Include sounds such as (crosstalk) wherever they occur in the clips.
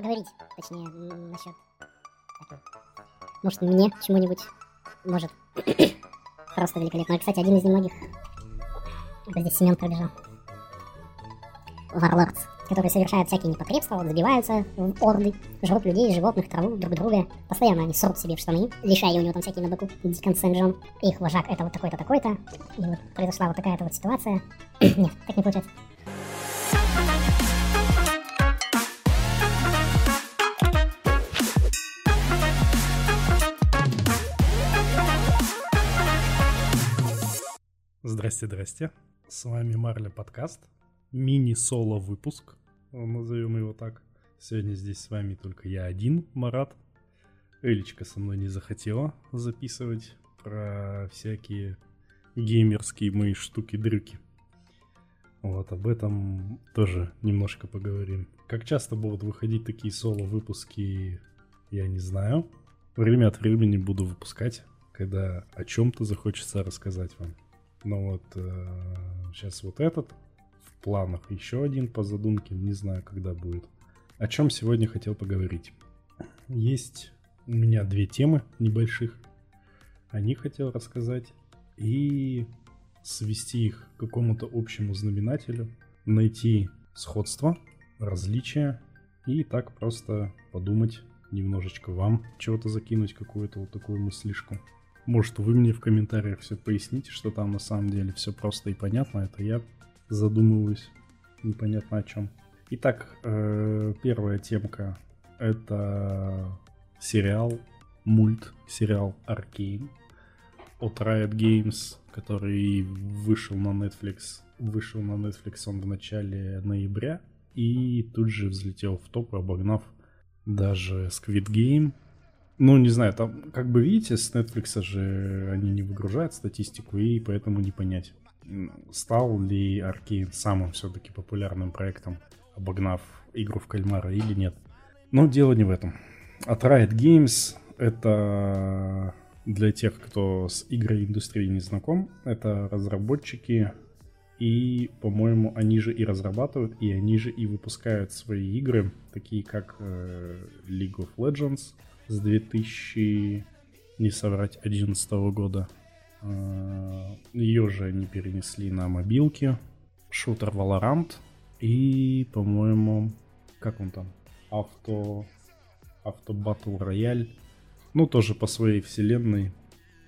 поговорить, точнее, насчет... Может, мне чему-нибудь может. (clears throat) Просто великолепно. Кстати, один из немногих. Это здесь Семен пробежал. Варлордс, которые совершают всякие непотребства, вот, забиваются в орды, жрут людей, животных, траву, друг друга. Постоянно они срут себе в штаны, лишая у него там всякие на боку. Дикон Сент-Джон. Их вожак это вот такой-то, такой-то. И вот произошла вот такая-то вот ситуация. (clears throat) Нет, так не получается. Здрасте, здрасте. С вами Марля подкаст. Мини-соло выпуск, назовем его так. Сегодня здесь с вами только я один, Марат. Элечка со мной не захотела записывать про всякие геймерские мои штуки-дрюки. Вот, об этом тоже немножко поговорим. Как часто будут выходить такие соло-выпуски, я не знаю. Время от времени буду выпускать, когда о чем-то захочется рассказать вам. Но вот э, сейчас вот этот в планах, еще один по задумке, не знаю, когда будет. О чем сегодня хотел поговорить. Есть у меня две темы небольших. О них хотел рассказать и свести их к какому-то общему знаменателю, найти сходство, различия и так просто подумать немножечко вам, чего-то закинуть, какую-то вот такую мыслишку. Может, вы мне в комментариях все поясните, что там на самом деле все просто и понятно. Это я задумываюсь непонятно о чем. Итак, э, первая темка — это сериал, мульт, сериал Arcane от Riot Games, который вышел на Netflix. Вышел на Netflix он в начале ноября и тут же взлетел в топ, обогнав даже Squid Game — ну, не знаю, там, как бы видите, с Netflix же они не выгружают статистику, и поэтому не понять, стал ли Arkane самым все-таки популярным проектом, обогнав игру в кальмара или нет. Но дело не в этом. От Riot Games это для тех, кто с игрой индустрией не знаком, это разработчики, и, по-моему, они же и разрабатывают, и они же и выпускают свои игры, такие как э, League of Legends, с 2000, не соврать, 2011 года. А, Ее же они перенесли на мобилки. Шутер Valorant. И, по-моему, как он там? Авто... Авто Battle Royale. Ну, тоже по своей вселенной.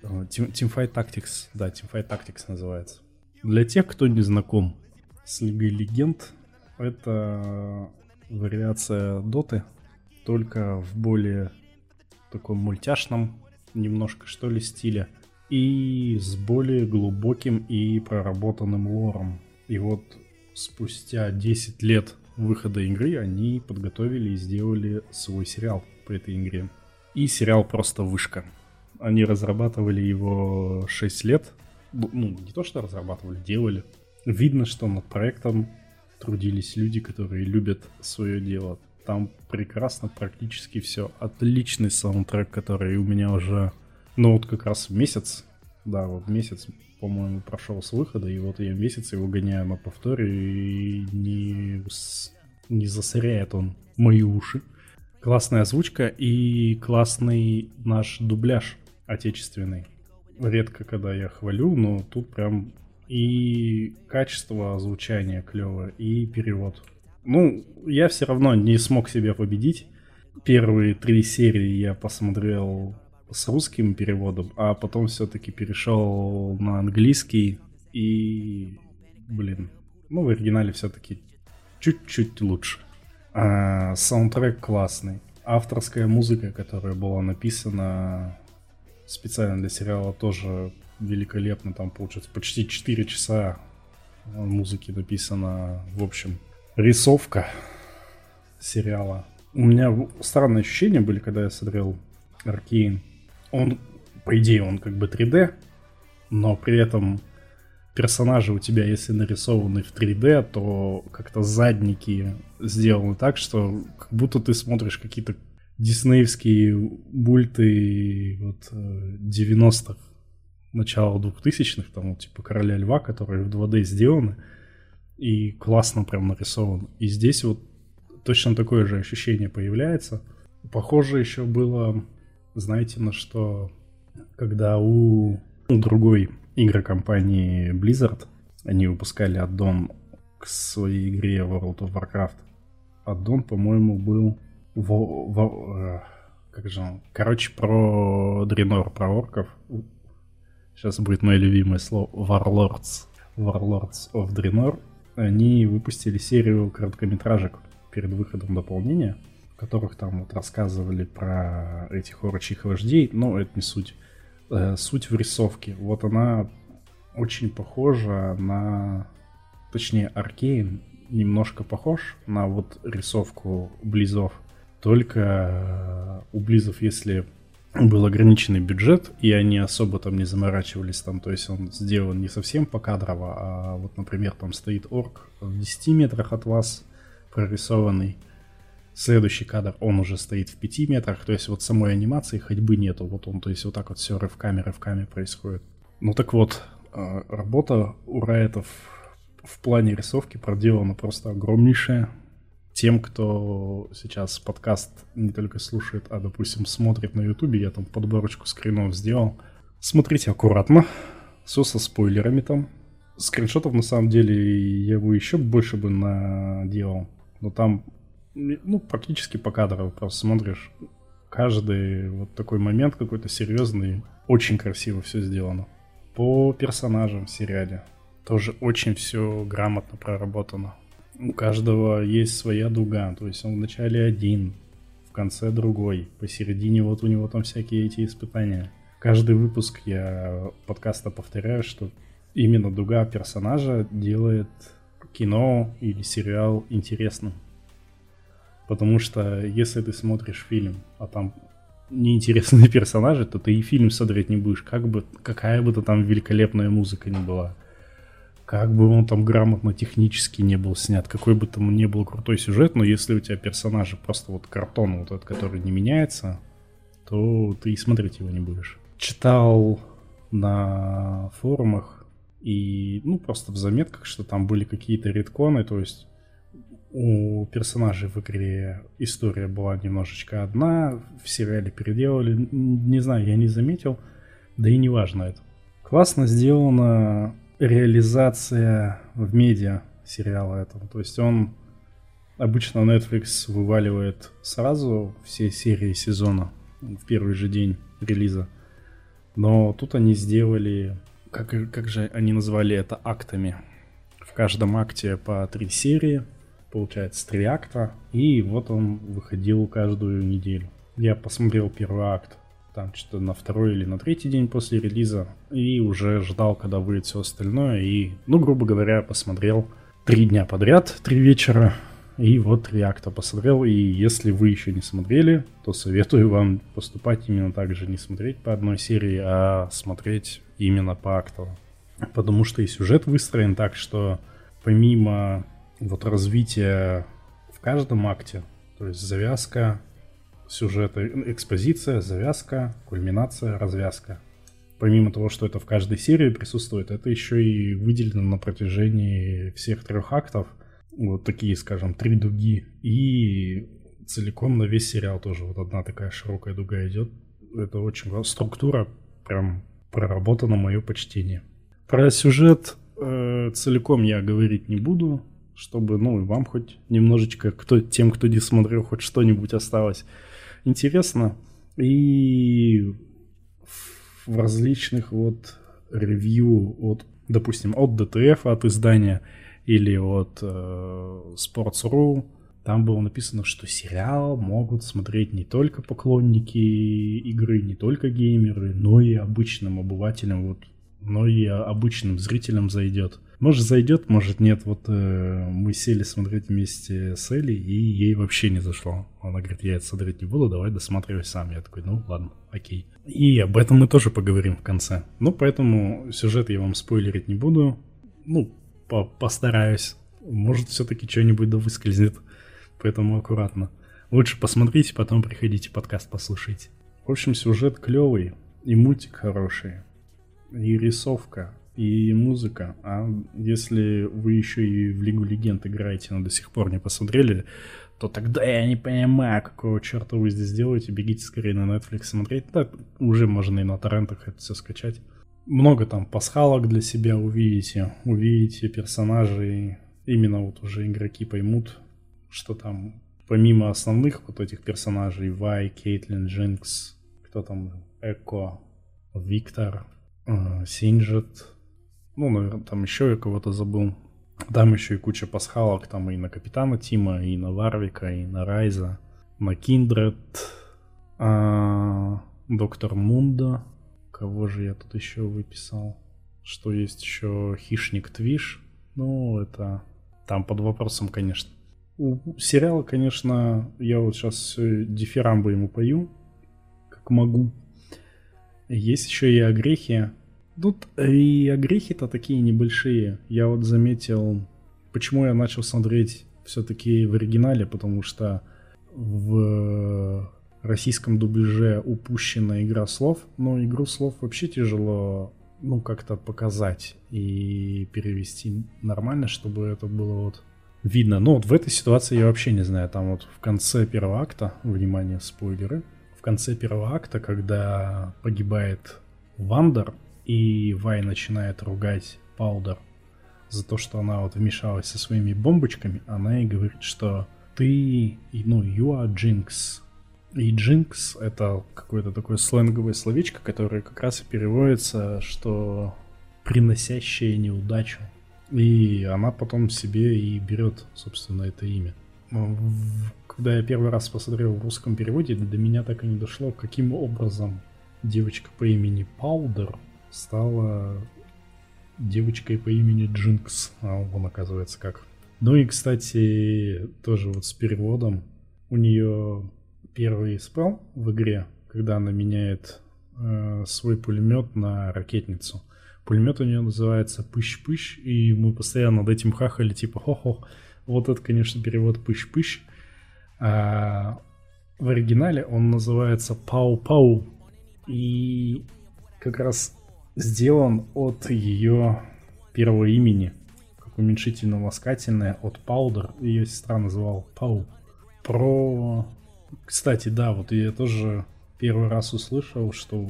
А, Teamfight Tactics. Да, Teamfight Tactics называется. Для тех, кто не знаком с Лигой Легенд, это вариация Доты, только в более таком мультяшном немножко, что ли, стиле. И с более глубоким и проработанным лором. И вот спустя 10 лет выхода игры они подготовили и сделали свой сериал по этой игре. И сериал просто вышка. Они разрабатывали его 6 лет. Ну, не то, что разрабатывали, делали. Видно, что над проектом трудились люди, которые любят свое дело. Там прекрасно практически все. Отличный саундтрек, который у меня уже, ну вот как раз месяц, да, вот месяц, по-моему, прошел с выхода, и вот я месяц его гоняю на повторе, и не, не засоряет он мои уши. Классная озвучка и классный наш дубляж отечественный. Редко, когда я хвалю, но тут прям и качество озвучания клевое, и перевод ну, я все равно не смог себя победить. Первые три серии я посмотрел с русским переводом, а потом все-таки перешел на английский и, блин, ну в оригинале все-таки чуть-чуть лучше. А, саундтрек классный. Авторская музыка, которая была написана специально для сериала, тоже великолепно. Там получается почти 4 часа музыки написано. В общем, рисовка сериала. У меня странные ощущения были, когда я смотрел Аркейн. Он, по идее, он как бы 3D, но при этом персонажи у тебя, если нарисованы в 3D, то как-то задники сделаны так, что как будто ты смотришь какие-то диснеевские бульты вот 90-х, э, начала 2000-х, там вот типа Короля Льва, которые в 2D сделаны и классно прям нарисован. И здесь вот точно такое же ощущение появляется. Похоже еще было, знаете, на что, когда у другой игрокомпании Blizzard они выпускали аддон к своей игре World of Warcraft. Аддон, по-моему, был... Во, во, э, как же он? Короче, про Дренор, про орков. Сейчас будет мое любимое слово. Warlords. Warlords of Draenor. Они выпустили серию короткометражек перед выходом дополнения, в которых там вот рассказывали про этих орочих вождей, но это не суть. Э, суть в рисовке. Вот она очень похожа на... Точнее, Аркейн немножко похож на вот рисовку Близов. Только у Близов, если был ограниченный бюджет, и они особо там не заморачивались там, то есть он сделан не совсем покадрово, а вот, например, там стоит орк в 10 метрах от вас прорисованный, следующий кадр, он уже стоит в 5 метрах, то есть вот самой анимации ходьбы нету, вот он, то есть вот так вот все рывками, рывками происходит. Ну так вот, а, работа у Райтов в плане рисовки проделана просто огромнейшая. Тем, кто сейчас подкаст не только слушает, а, допустим, смотрит на ютубе, я там подборочку скринов сделал. Смотрите аккуратно, все со спойлерами там. Скриншотов, на самом деле, я бы еще больше бы наделал. Но там, ну, практически по кадру просто смотришь. Каждый вот такой момент какой-то серьезный, очень красиво все сделано. По персонажам в сериале тоже очень все грамотно проработано. У каждого есть своя дуга, то есть он вначале один, в конце другой, посередине вот у него там всякие эти испытания. Каждый выпуск я подкаста повторяю, что именно дуга персонажа делает кино или сериал интересным. Потому что если ты смотришь фильм, а там неинтересные (laughs) персонажи, то ты и фильм смотреть не будешь, как бы, какая бы то там великолепная музыка ни была. Как бы он там грамотно технически не был снят, какой бы там ни был крутой сюжет, но если у тебя персонажи просто вот картон, вот этот, который не меняется, то ты и смотреть его не будешь. Читал на форумах и, ну, просто в заметках, что там были какие-то редконы, то есть у персонажей в игре история была немножечко одна, в сериале переделали, не знаю, я не заметил, да и не важно это. Классно сделана реализация в медиа сериала этого, то есть он обычно Netflix вываливает сразу все серии сезона в первый же день релиза, но тут они сделали, как, как же они назвали это, актами. В каждом акте по три серии, получается, три акта, и вот он выходил каждую неделю. Я посмотрел первый акт там что-то на второй или на третий день после релиза, и уже ждал, когда выйдет все остальное, и, ну, грубо говоря, посмотрел три дня подряд, три вечера, и вот три акта посмотрел, и если вы еще не смотрели, то советую вам поступать именно так же, не смотреть по одной серии, а смотреть именно по акту. Потому что и сюжет выстроен так, что помимо вот развития в каждом акте, то есть завязка, сюжета, экспозиция, завязка, кульминация, развязка. Помимо того, что это в каждой серии присутствует, это еще и выделено на протяжении всех трех актов. Вот такие, скажем, три дуги. И целиком на весь сериал тоже вот одна такая широкая дуга идет. Это очень структура прям проработана мое почтение. Про сюжет э, целиком я говорить не буду чтобы, ну, и вам хоть немножечко, кто, тем, кто не смотрел, хоть что-нибудь осталось интересно. И в различных вот ревью от, допустим, от DTF, от издания, или от э, Sports.ru, там было написано, что сериал могут смотреть не только поклонники игры, не только геймеры, но и обычным обывателям, вот, но и обычным зрителям зайдет. Может зайдет, может нет. Вот э, мы сели смотреть вместе с Элли, и ей вообще не зашло. Она говорит, я это смотреть не буду, давай досматривай сам. Я такой, ну ладно, окей. И об этом мы тоже поговорим в конце. Ну, поэтому сюжет я вам спойлерить не буду. Ну, по постараюсь. Может, все-таки что-нибудь да выскользнет. Поэтому аккуратно. Лучше посмотрите, потом приходите подкаст послушайте. В общем, сюжет клевый, и мультик хороший, и рисовка и музыка. А если вы еще и в Лигу Легенд играете, но до сих пор не посмотрели, то тогда я не понимаю, какого черта вы здесь делаете, бегите скорее на Netflix смотреть. Да, уже можно и на торрентах это все скачать. Много там пасхалок для себя увидите, увидите персонажей, именно вот уже игроки поймут, что там помимо основных вот этих персонажей, Вай, Кейтлин, Джинкс, кто там, Эко, Виктор, Синджет, ну, наверное, там еще я кого-то забыл. Там еще и куча пасхалок, там и на Капитана Тима, и на Варвика, и на Райза, на Киндред, а, Доктор Мунда. Кого же я тут еще выписал? Что есть еще Хищник Твиш. Ну, это там под вопросом, конечно. У сериала, конечно, я вот сейчас дифирамбы ему пою, как могу. Есть еще и огрехи, Тут и огрехи-то такие небольшие. Я вот заметил, почему я начал смотреть все-таки в оригинале, потому что в российском дубляже упущена игра слов, но игру слов вообще тяжело ну, как-то показать и перевести нормально, чтобы это было вот видно. Но вот в этой ситуации я вообще не знаю. Там вот в конце первого акта, внимание, спойлеры, конце первого акта, когда погибает Вандер, и Вай начинает ругать Паудер за то, что она вот вмешалась со своими бомбочками, она ей говорит, что ты, ну, you are Jinx. И Jinx — это какое-то такое сленговое словечко, которое как раз и переводится, что приносящее неудачу. И она потом себе и берет, собственно, это имя. Когда я первый раз посмотрел в русском переводе, до меня так и не дошло, каким образом девочка по имени Паудер стала девочкой по имени Джинкс. А он оказывается как. Ну и, кстати, тоже вот с переводом. У нее первый спел в игре, когда она меняет э, свой пулемет на ракетницу. Пулемет у нее называется Пыщ-Пыщ, и мы постоянно над этим хахали, типа, хо-хо. Вот это, конечно, перевод Пыщ-Пыщ. А в оригинале он называется Пау-Пау. И как раз сделан от ее первого имени, как уменьшительно-ласкательное, от Паудер. Ее сестра называла Пау. Про... Кстати, да, вот я тоже первый раз услышал, что...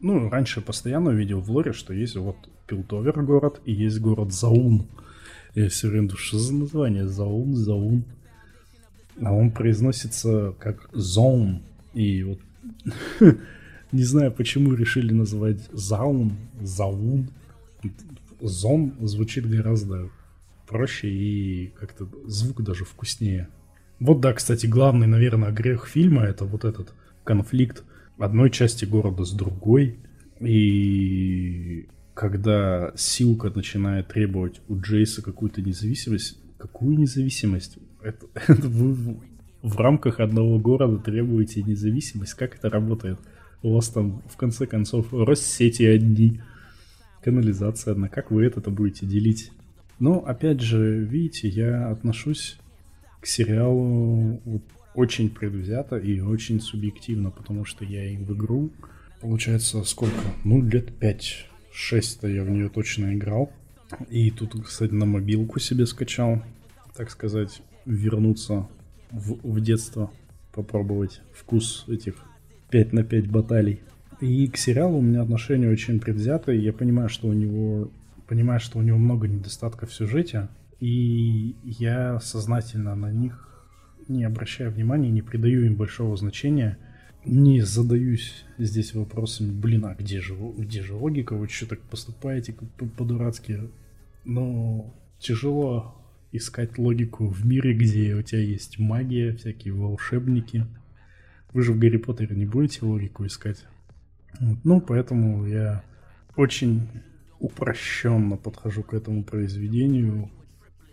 Ну, раньше постоянно видел в лоре, что есть вот Пилтовер город и есть город Заун. Я все время что за название? Заун, Заун. А он произносится как Зон. И вот (laughs) Не знаю, почему решили называть Заун, Заун. Зон звучит гораздо проще и как-то звук даже вкуснее. Вот да, кстати, главный, наверное, грех фильма это вот этот конфликт одной части города с другой. И когда Силка начинает требовать у Джейса какую-то независимость, какую независимость? Это, (laughs) это вы в рамках одного города требуете независимость? Как это работает? У вас там, в конце концов, Россети одни, канализация одна. Как вы это будете делить? Но, опять же, видите, я отношусь к сериалу вот очень предвзято и очень субъективно, потому что я и в игру, получается, сколько? Ну, лет 5-6-то я в нее точно играл. И тут, кстати, на мобилку себе скачал, так сказать, вернуться в, в детство, попробовать вкус этих 5 на 5 баталий. И к сериалу у меня отношение очень предвзятое. Я понимаю, что у него понимаю, что у него много недостатков в сюжете, и я сознательно на них не обращаю внимания, не придаю им большого значения, не задаюсь здесь вопросами, блин, а где же, где же логика, вы что так поступаете по-дурацки? Но тяжело искать логику в мире, где у тебя есть магия, всякие волшебники, вы же в Гарри Поттере не будете логику искать. Ну, поэтому я очень упрощенно подхожу к этому произведению.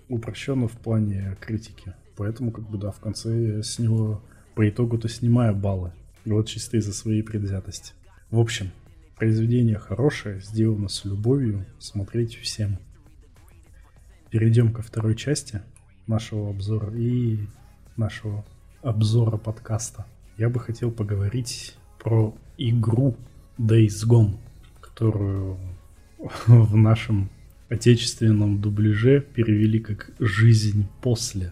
Упрощенно в плане критики. Поэтому, как бы, да, в конце я с него по итогу-то снимаю баллы. Вот чисто из-за своей предвзятости. В общем, произведение хорошее, сделано с любовью, смотреть всем. Перейдем ко второй части нашего обзора и нашего обзора подкаста я бы хотел поговорить про игру Days Gone, которую (laughs) в нашем отечественном дубляже перевели как «Жизнь после».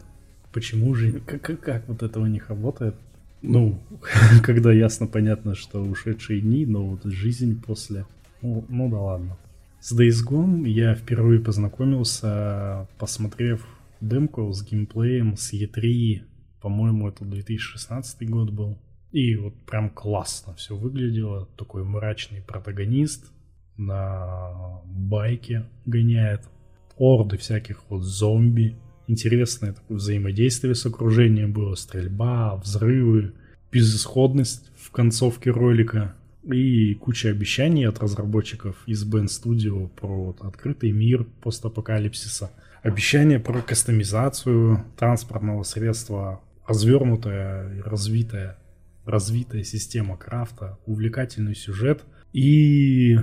Почему же, как, как, как вот это у них работает? Ну, (laughs) когда ясно понятно, что ушедшие дни, но вот жизнь после... Ну, ну да ладно. С Days Gone я впервые познакомился, посмотрев демку с геймплеем с E3, по-моему, это 2016 год был. И вот прям классно все выглядело. Такой мрачный протагонист на байке гоняет. Орды всяких вот зомби. Интересное такое взаимодействие с окружением было. Стрельба, взрывы, безысходность в концовке ролика. И куча обещаний от разработчиков из Band Studio про вот открытый мир постапокалипсиса. Обещания про кастомизацию транспортного средства, развернутая и развитая развитая система крафта, увлекательный сюжет. И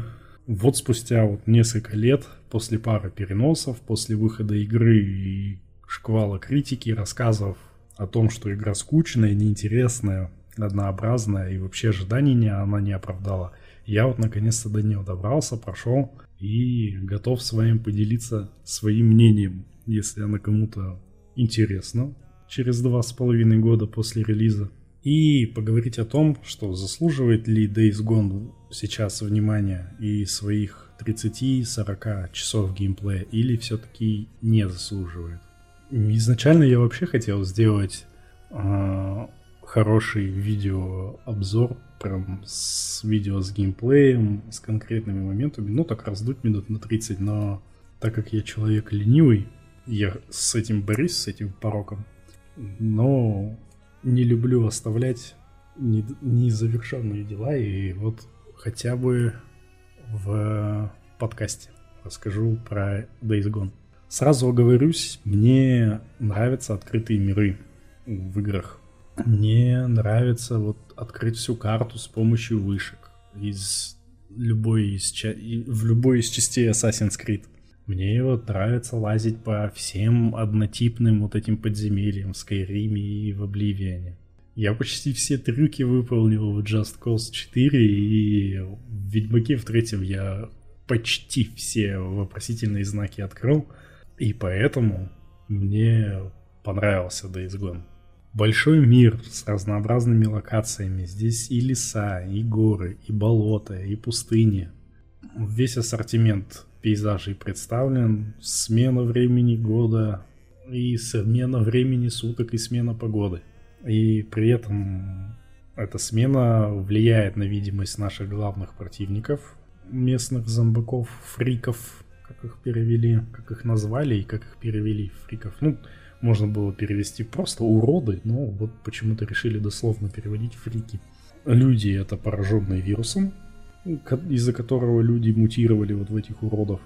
вот спустя вот несколько лет, после пары переносов, после выхода игры и шквала критики, рассказов о том, что игра скучная, неинтересная, однообразная и вообще ожиданий не, она не оправдала, я вот наконец-то до нее добрался, прошел и готов с вами поделиться своим мнением, если она кому-то интересна через два с половиной года после релиза и поговорить о том, что заслуживает ли Days Gone сейчас внимания и своих 30-40 часов геймплея или все-таки не заслуживает. Изначально я вообще хотел сделать э, хороший видеообзор, прям с видео с геймплеем, с конкретными моментами, ну так раздуть минут на 30, но так как я человек ленивый, я с этим борюсь, с этим пороком, но не люблю оставлять незавершенные дела, и вот хотя бы в подкасте расскажу про Days Gone. Сразу оговорюсь, мне нравятся открытые миры в играх. Мне нравится вот открыть всю карту с помощью вышек из любой из в любой из частей Assassin's Creed. Мне вот нравится лазить по всем однотипным вот этим подземельям в Скайриме и в Обливиане. Я почти все трюки выполнил в Just Cause 4 и в Ведьмаке в третьем я почти все вопросительные знаки открыл. И поэтому мне понравился Days Gone. Большой мир с разнообразными локациями. Здесь и леса, и горы, и болота, и пустыни. Весь ассортимент пейзажей представлен, смена времени года и смена времени суток и смена погоды. И при этом эта смена влияет на видимость наших главных противников, местных зомбаков, фриков, как их перевели, как их назвали и как их перевели, фриков. Ну, можно было перевести просто уроды, но вот почему-то решили дословно переводить фрики. Люди это пораженные вирусом, из-за которого люди мутировали вот в этих уродов,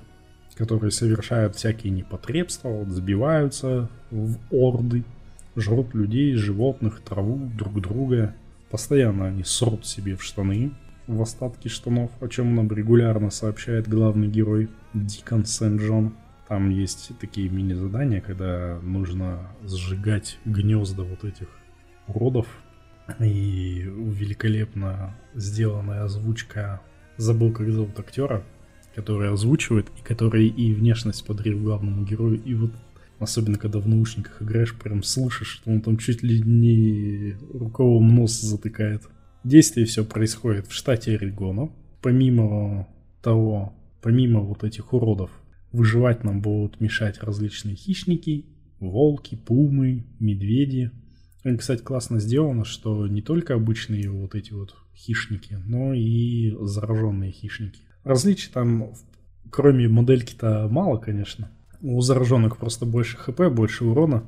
которые совершают всякие непотребства, вот сбиваются в орды, жрут людей, животных, траву, друг друга. Постоянно они срут себе в штаны, в остатки штанов, о чем нам регулярно сообщает главный герой Дикон Сент-Джон. Там есть такие мини-задания, когда нужно сжигать гнезда вот этих уродов. И великолепно сделанная озвучка забыл, как зовут актера, который озвучивает, и который и внешность подарил главному герою, и вот особенно когда в наушниках играешь, прям слышишь, что он там чуть ли не рукавом нос затыкает. Действие все происходит в штате Орегона. Помимо того, помимо вот этих уродов, выживать нам будут мешать различные хищники, волки, пумы, медведи. И, кстати, классно сделано, что не только обычные вот эти вот хищники, но и зараженные хищники. Различий там, кроме модельки-то, мало, конечно. У зараженных просто больше хп, больше урона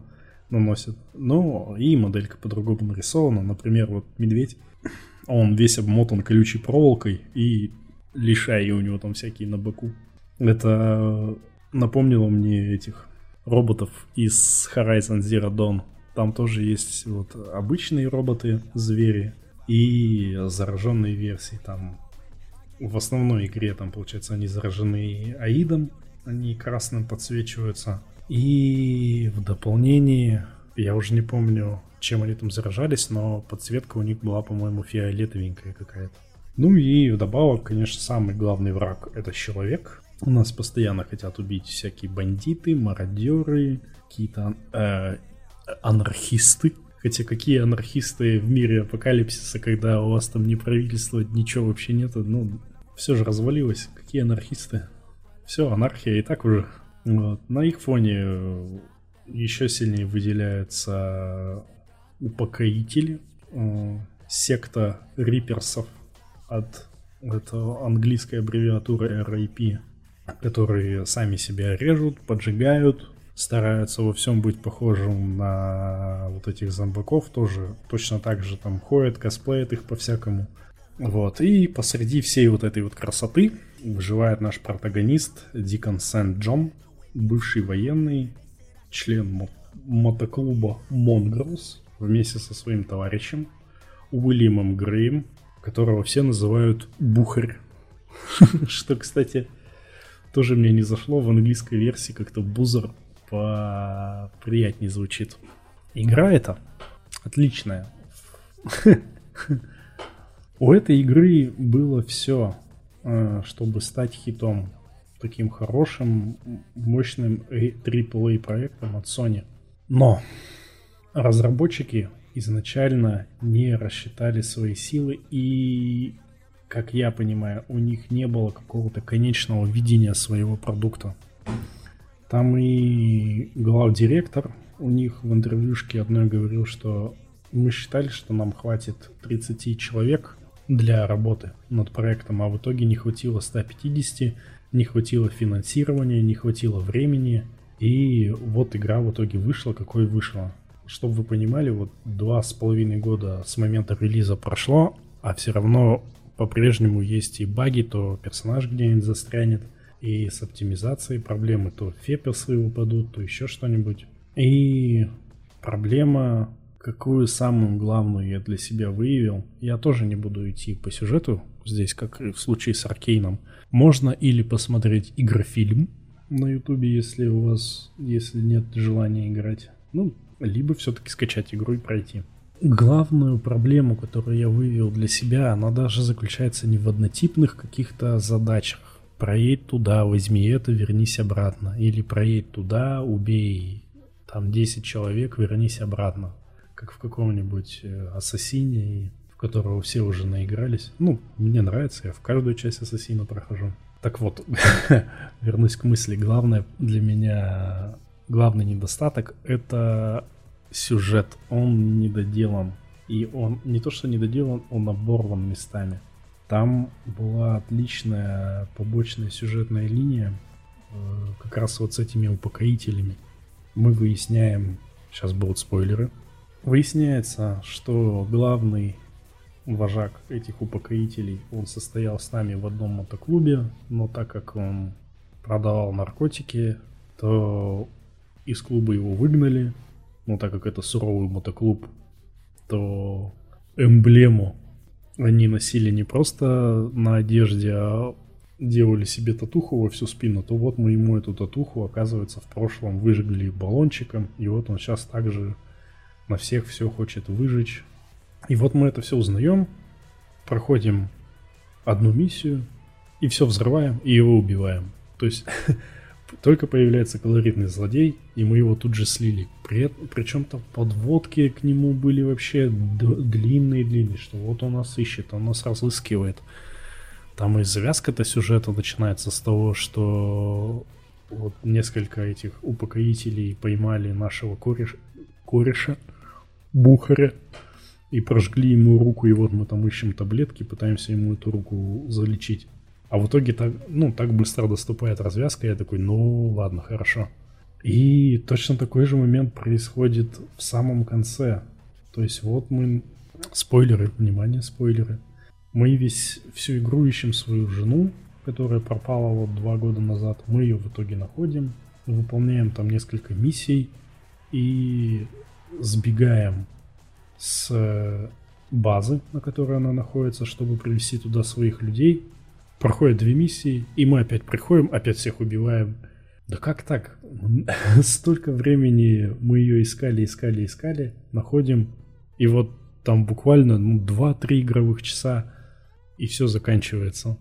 наносит. Но и моделька по-другому нарисована. Например, вот медведь, он весь обмотан колючей проволокой и лишаи у него там всякие на боку. Это напомнило мне этих роботов из Horizon Zero Dawn. Там тоже есть вот обычные роботы, звери, и зараженные версии. Там в основной игре, там, получается, они заражены аидом, они красным подсвечиваются. И в дополнении, я уже не помню, чем они там заражались, но подсветка у них была, по-моему, фиолетовенькая какая-то. Ну и вдобавок, конечно, самый главный враг это человек. У нас постоянно хотят убить всякие бандиты, мародеры, какие-то э, анархисты. Хотя какие анархисты в мире апокалипсиса, когда у вас там ни правительства, ничего вообще нет, ну, все же развалилось. Какие анархисты? Все, анархия и так уже. Вот. На их фоне э, еще сильнее выделяются упокоители, э, секта риперсов от это английской аббревиатуры RIP, которые сами себя режут, поджигают, стараются во всем быть похожим на вот этих зомбаков, тоже точно так же там ходят, косплеят их по-всякому. Вот, и посреди всей вот этой вот красоты выживает наш протагонист Дикон Сент-Джон, бывший военный, член мо- мотоклуба Mongrels, вместе со своим товарищем Уильямом Греем, которого все называют Бухарь. (laughs) Что, кстати, тоже мне не зашло. В английской версии как-то Boozer приятнее звучит. Игра эта отличная. У этой игры было все, э, чтобы стать хитом. Таким хорошим, мощным AAA проектом от Sony. Но разработчики изначально не рассчитали свои силы и, как я понимаю, у них не было какого-то конечного видения своего продукта. Там и главдиректор у них в интервьюшке одной говорил, что мы считали, что нам хватит 30 человек для работы над проектом, а в итоге не хватило 150, не хватило финансирования, не хватило времени, и вот игра в итоге вышла, какой вышла чтобы вы понимали, вот два с половиной года с момента релиза прошло, а все равно по-прежнему есть и баги, то персонаж где-нибудь застрянет, и с оптимизацией проблемы, то фепелсы упадут, то еще что-нибудь. И проблема, какую самую главную я для себя выявил, я тоже не буду идти по сюжету здесь, как и в случае с Аркейном. Можно или посмотреть игрофильм на ютубе, если у вас, если нет желания играть. Ну, либо все-таки скачать игру и пройти. Главную проблему, которую я вывел для себя, она даже заключается не в однотипных каких-то задачах. Проедь туда, возьми это, вернись обратно. Или проедь туда, убей там 10 человек, вернись обратно. Как в каком-нибудь э, Ассасине, в которого все уже наигрались. Ну, мне нравится, я в каждую часть Ассасина прохожу. Так вот, (laughs) вернусь к мысли. Главное для меня главный недостаток — это сюжет. Он недоделан. И он не то что недоделан, он оборван местами. Там была отличная побочная сюжетная линия, э, как раз вот с этими упокоителями. Мы выясняем, сейчас будут спойлеры, выясняется, что главный вожак этих упокоителей, он состоял с нами в одном мотоклубе, но так как он продавал наркотики, то из клуба его выгнали, но так как это суровый мотоклуб, то эмблему они носили не просто на одежде, а делали себе татуху во всю спину, то вот мы ему эту татуху, оказывается, в прошлом выжгли баллончиком, и вот он сейчас также на всех все хочет выжечь. И вот мы это все узнаем, проходим одну миссию, и все взрываем, и его убиваем. То есть (laughs) Только появляется колоритный злодей, и мы его тут же слили. При, причем там подводки к нему были вообще длинные-длинные, что вот он нас ищет, он нас разыскивает. Там и завязка-то сюжета начинается с того, что вот несколько этих упокоителей поймали нашего кореш... кореша, бухаря, и прожгли ему руку, и вот мы там ищем таблетки, пытаемся ему эту руку залечить. А в итоге так, ну, так быстро доступает развязка, я такой, ну ладно, хорошо. И точно такой же момент происходит в самом конце. То есть вот мы... Спойлеры, внимание, спойлеры. Мы весь всю игру ищем свою жену, которая пропала вот два года назад. Мы ее в итоге находим, выполняем там несколько миссий и сбегаем с базы, на которой она находится, чтобы привести туда своих людей. Проходят две миссии, и мы опять приходим, опять всех убиваем. Да как так? (laughs) Столько времени мы ее искали, искали, искали, находим, и вот там буквально ну, 2-3 игровых часа, и все заканчивается.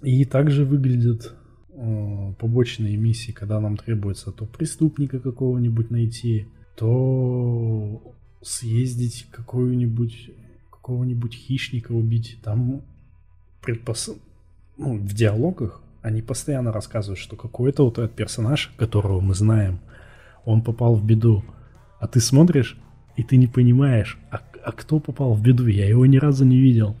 И также выглядят э, побочные миссии, когда нам требуется то преступника какого-нибудь найти, то съездить какую-нибудь какого-нибудь хищника убить. Там предпос... ну, в диалогах они постоянно рассказывают, что какой-то вот этот персонаж, которого мы знаем, он попал в беду. А ты смотришь, и ты не понимаешь, а, а кто попал в беду? Я его ни разу не видел.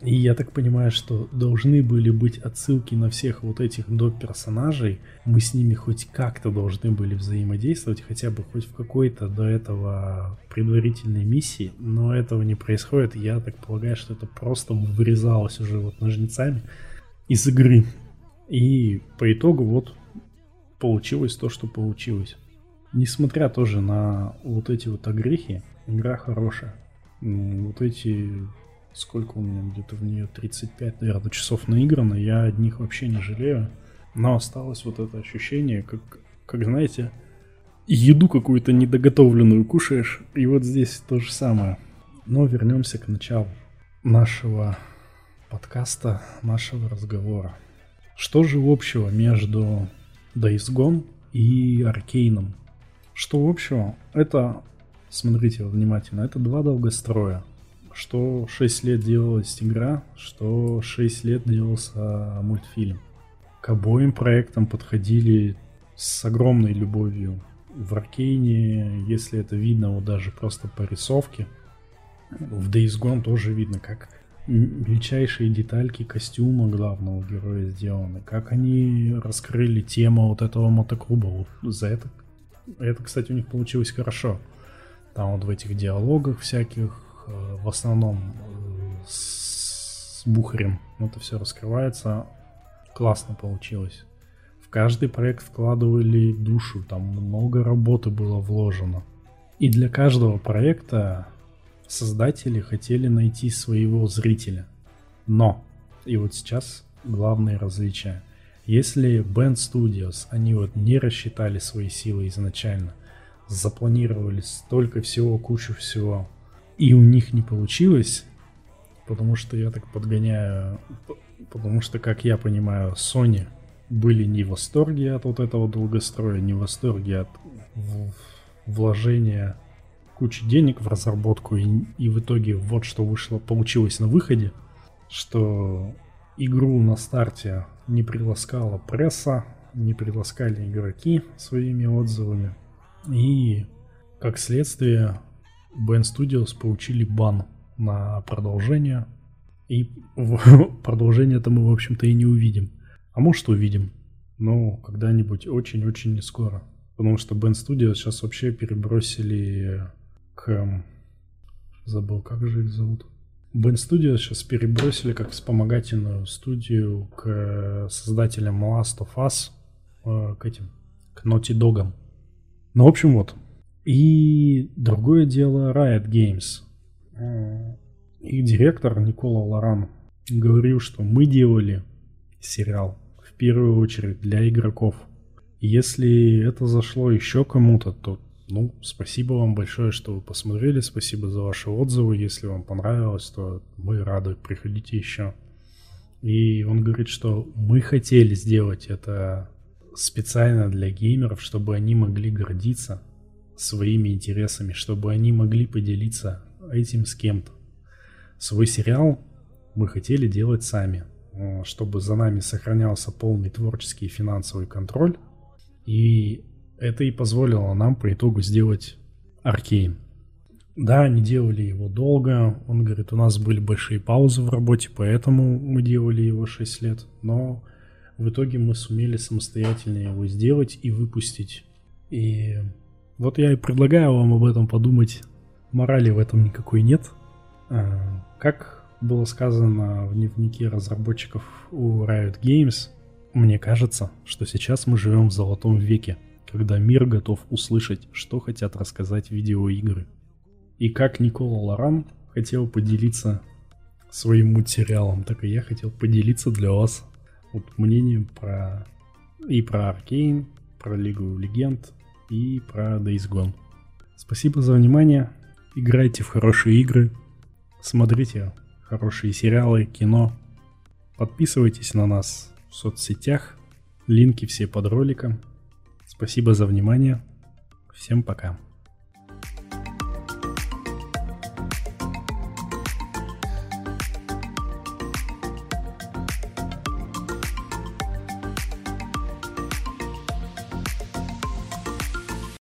И я так понимаю, что должны были быть отсылки на всех вот этих доп. персонажей. Мы с ними хоть как-то должны были взаимодействовать, хотя бы хоть в какой-то до этого предварительной миссии, но этого не происходит. Я так полагаю, что это просто вырезалось уже вот ножницами из игры. И по итогу вот получилось то, что получилось. Несмотря тоже на вот эти вот огрехи, игра хорошая. Вот эти сколько у меня где-то в нее 35, наверное, часов наиграно, я одних вообще не жалею. Но осталось вот это ощущение, как, как знаете, еду какую-то недоготовленную кушаешь, и вот здесь то же самое. Но вернемся к началу нашего подкаста, нашего разговора. Что же общего между Days Gone и Аркейном? Что общего? Это, смотрите внимательно, это два долгостроя что 6 лет делалась игра, что 6 лет делался мультфильм. К обоим проектам подходили с огромной любовью. В Аркейне, если это видно вот даже просто по рисовке, в Days Gone тоже видно, как мельчайшие детальки костюма главного героя сделаны, как они раскрыли тему вот этого мотоклуба. Вот за это, это, кстати, у них получилось хорошо. Там вот в этих диалогах всяких Э, в основном э, с Бухарем это все раскрывается. Классно получилось. В каждый проект вкладывали душу, там много работы было вложено. И для каждого проекта создатели хотели найти своего зрителя. Но, и вот сейчас главное различие. Если Band Studios, они вот не рассчитали свои силы изначально, запланировали столько всего, кучу всего, и у них не получилось, потому что я так подгоняю, потому что, как я понимаю, Sony были не в восторге от вот этого долгостроя, не в восторге от вложения кучи денег в разработку, и, и в итоге вот что вышло, получилось на выходе, что игру на старте не приласкала пресса, не приласкали игроки своими отзывами, и как следствие Band Studios получили бан на продолжение. И (laughs) продолжение-то мы, в общем-то, и не увидим. А может, увидим. Но когда-нибудь очень-очень не скоро. Потому что Band Studios сейчас вообще перебросили к... Забыл, как же их зовут? Band Studios сейчас перебросили как вспомогательную студию к создателям Last of Us, э, к этим, к Naughty Dog. Ну, в общем, вот, и другое дело Riot Games. Их директор Никола Лоран говорил, что мы делали сериал в первую очередь для игроков. Если это зашло еще кому-то, то ну, спасибо вам большое, что вы посмотрели, спасибо за ваши отзывы. Если вам понравилось, то мы рады, приходите еще. И он говорит, что мы хотели сделать это специально для геймеров, чтобы они могли гордиться своими интересами, чтобы они могли поделиться этим с кем-то. Свой сериал мы хотели делать сами, э, чтобы за нами сохранялся полный творческий и финансовый контроль. И это и позволило нам по итогу сделать Аркейн. Да, они делали его долго. Он говорит, у нас были большие паузы в работе, поэтому мы делали его 6 лет. Но в итоге мы сумели самостоятельно его сделать и выпустить. И вот я и предлагаю вам об этом подумать. Морали в этом никакой нет. А, как было сказано в дневнике разработчиков у Riot Games, мне кажется, что сейчас мы живем в золотом веке, когда мир готов услышать, что хотят рассказать видеоигры. И как Никола Лоран хотел поделиться своим мультсериалом, так и я хотел поделиться для вас вот мнением про и про Аркейн, про Лигу Легенд, и про Days Gone. Спасибо за внимание. Играйте в хорошие игры. Смотрите хорошие сериалы, кино. Подписывайтесь на нас в соцсетях. Линки все под роликом. Спасибо за внимание. Всем пока.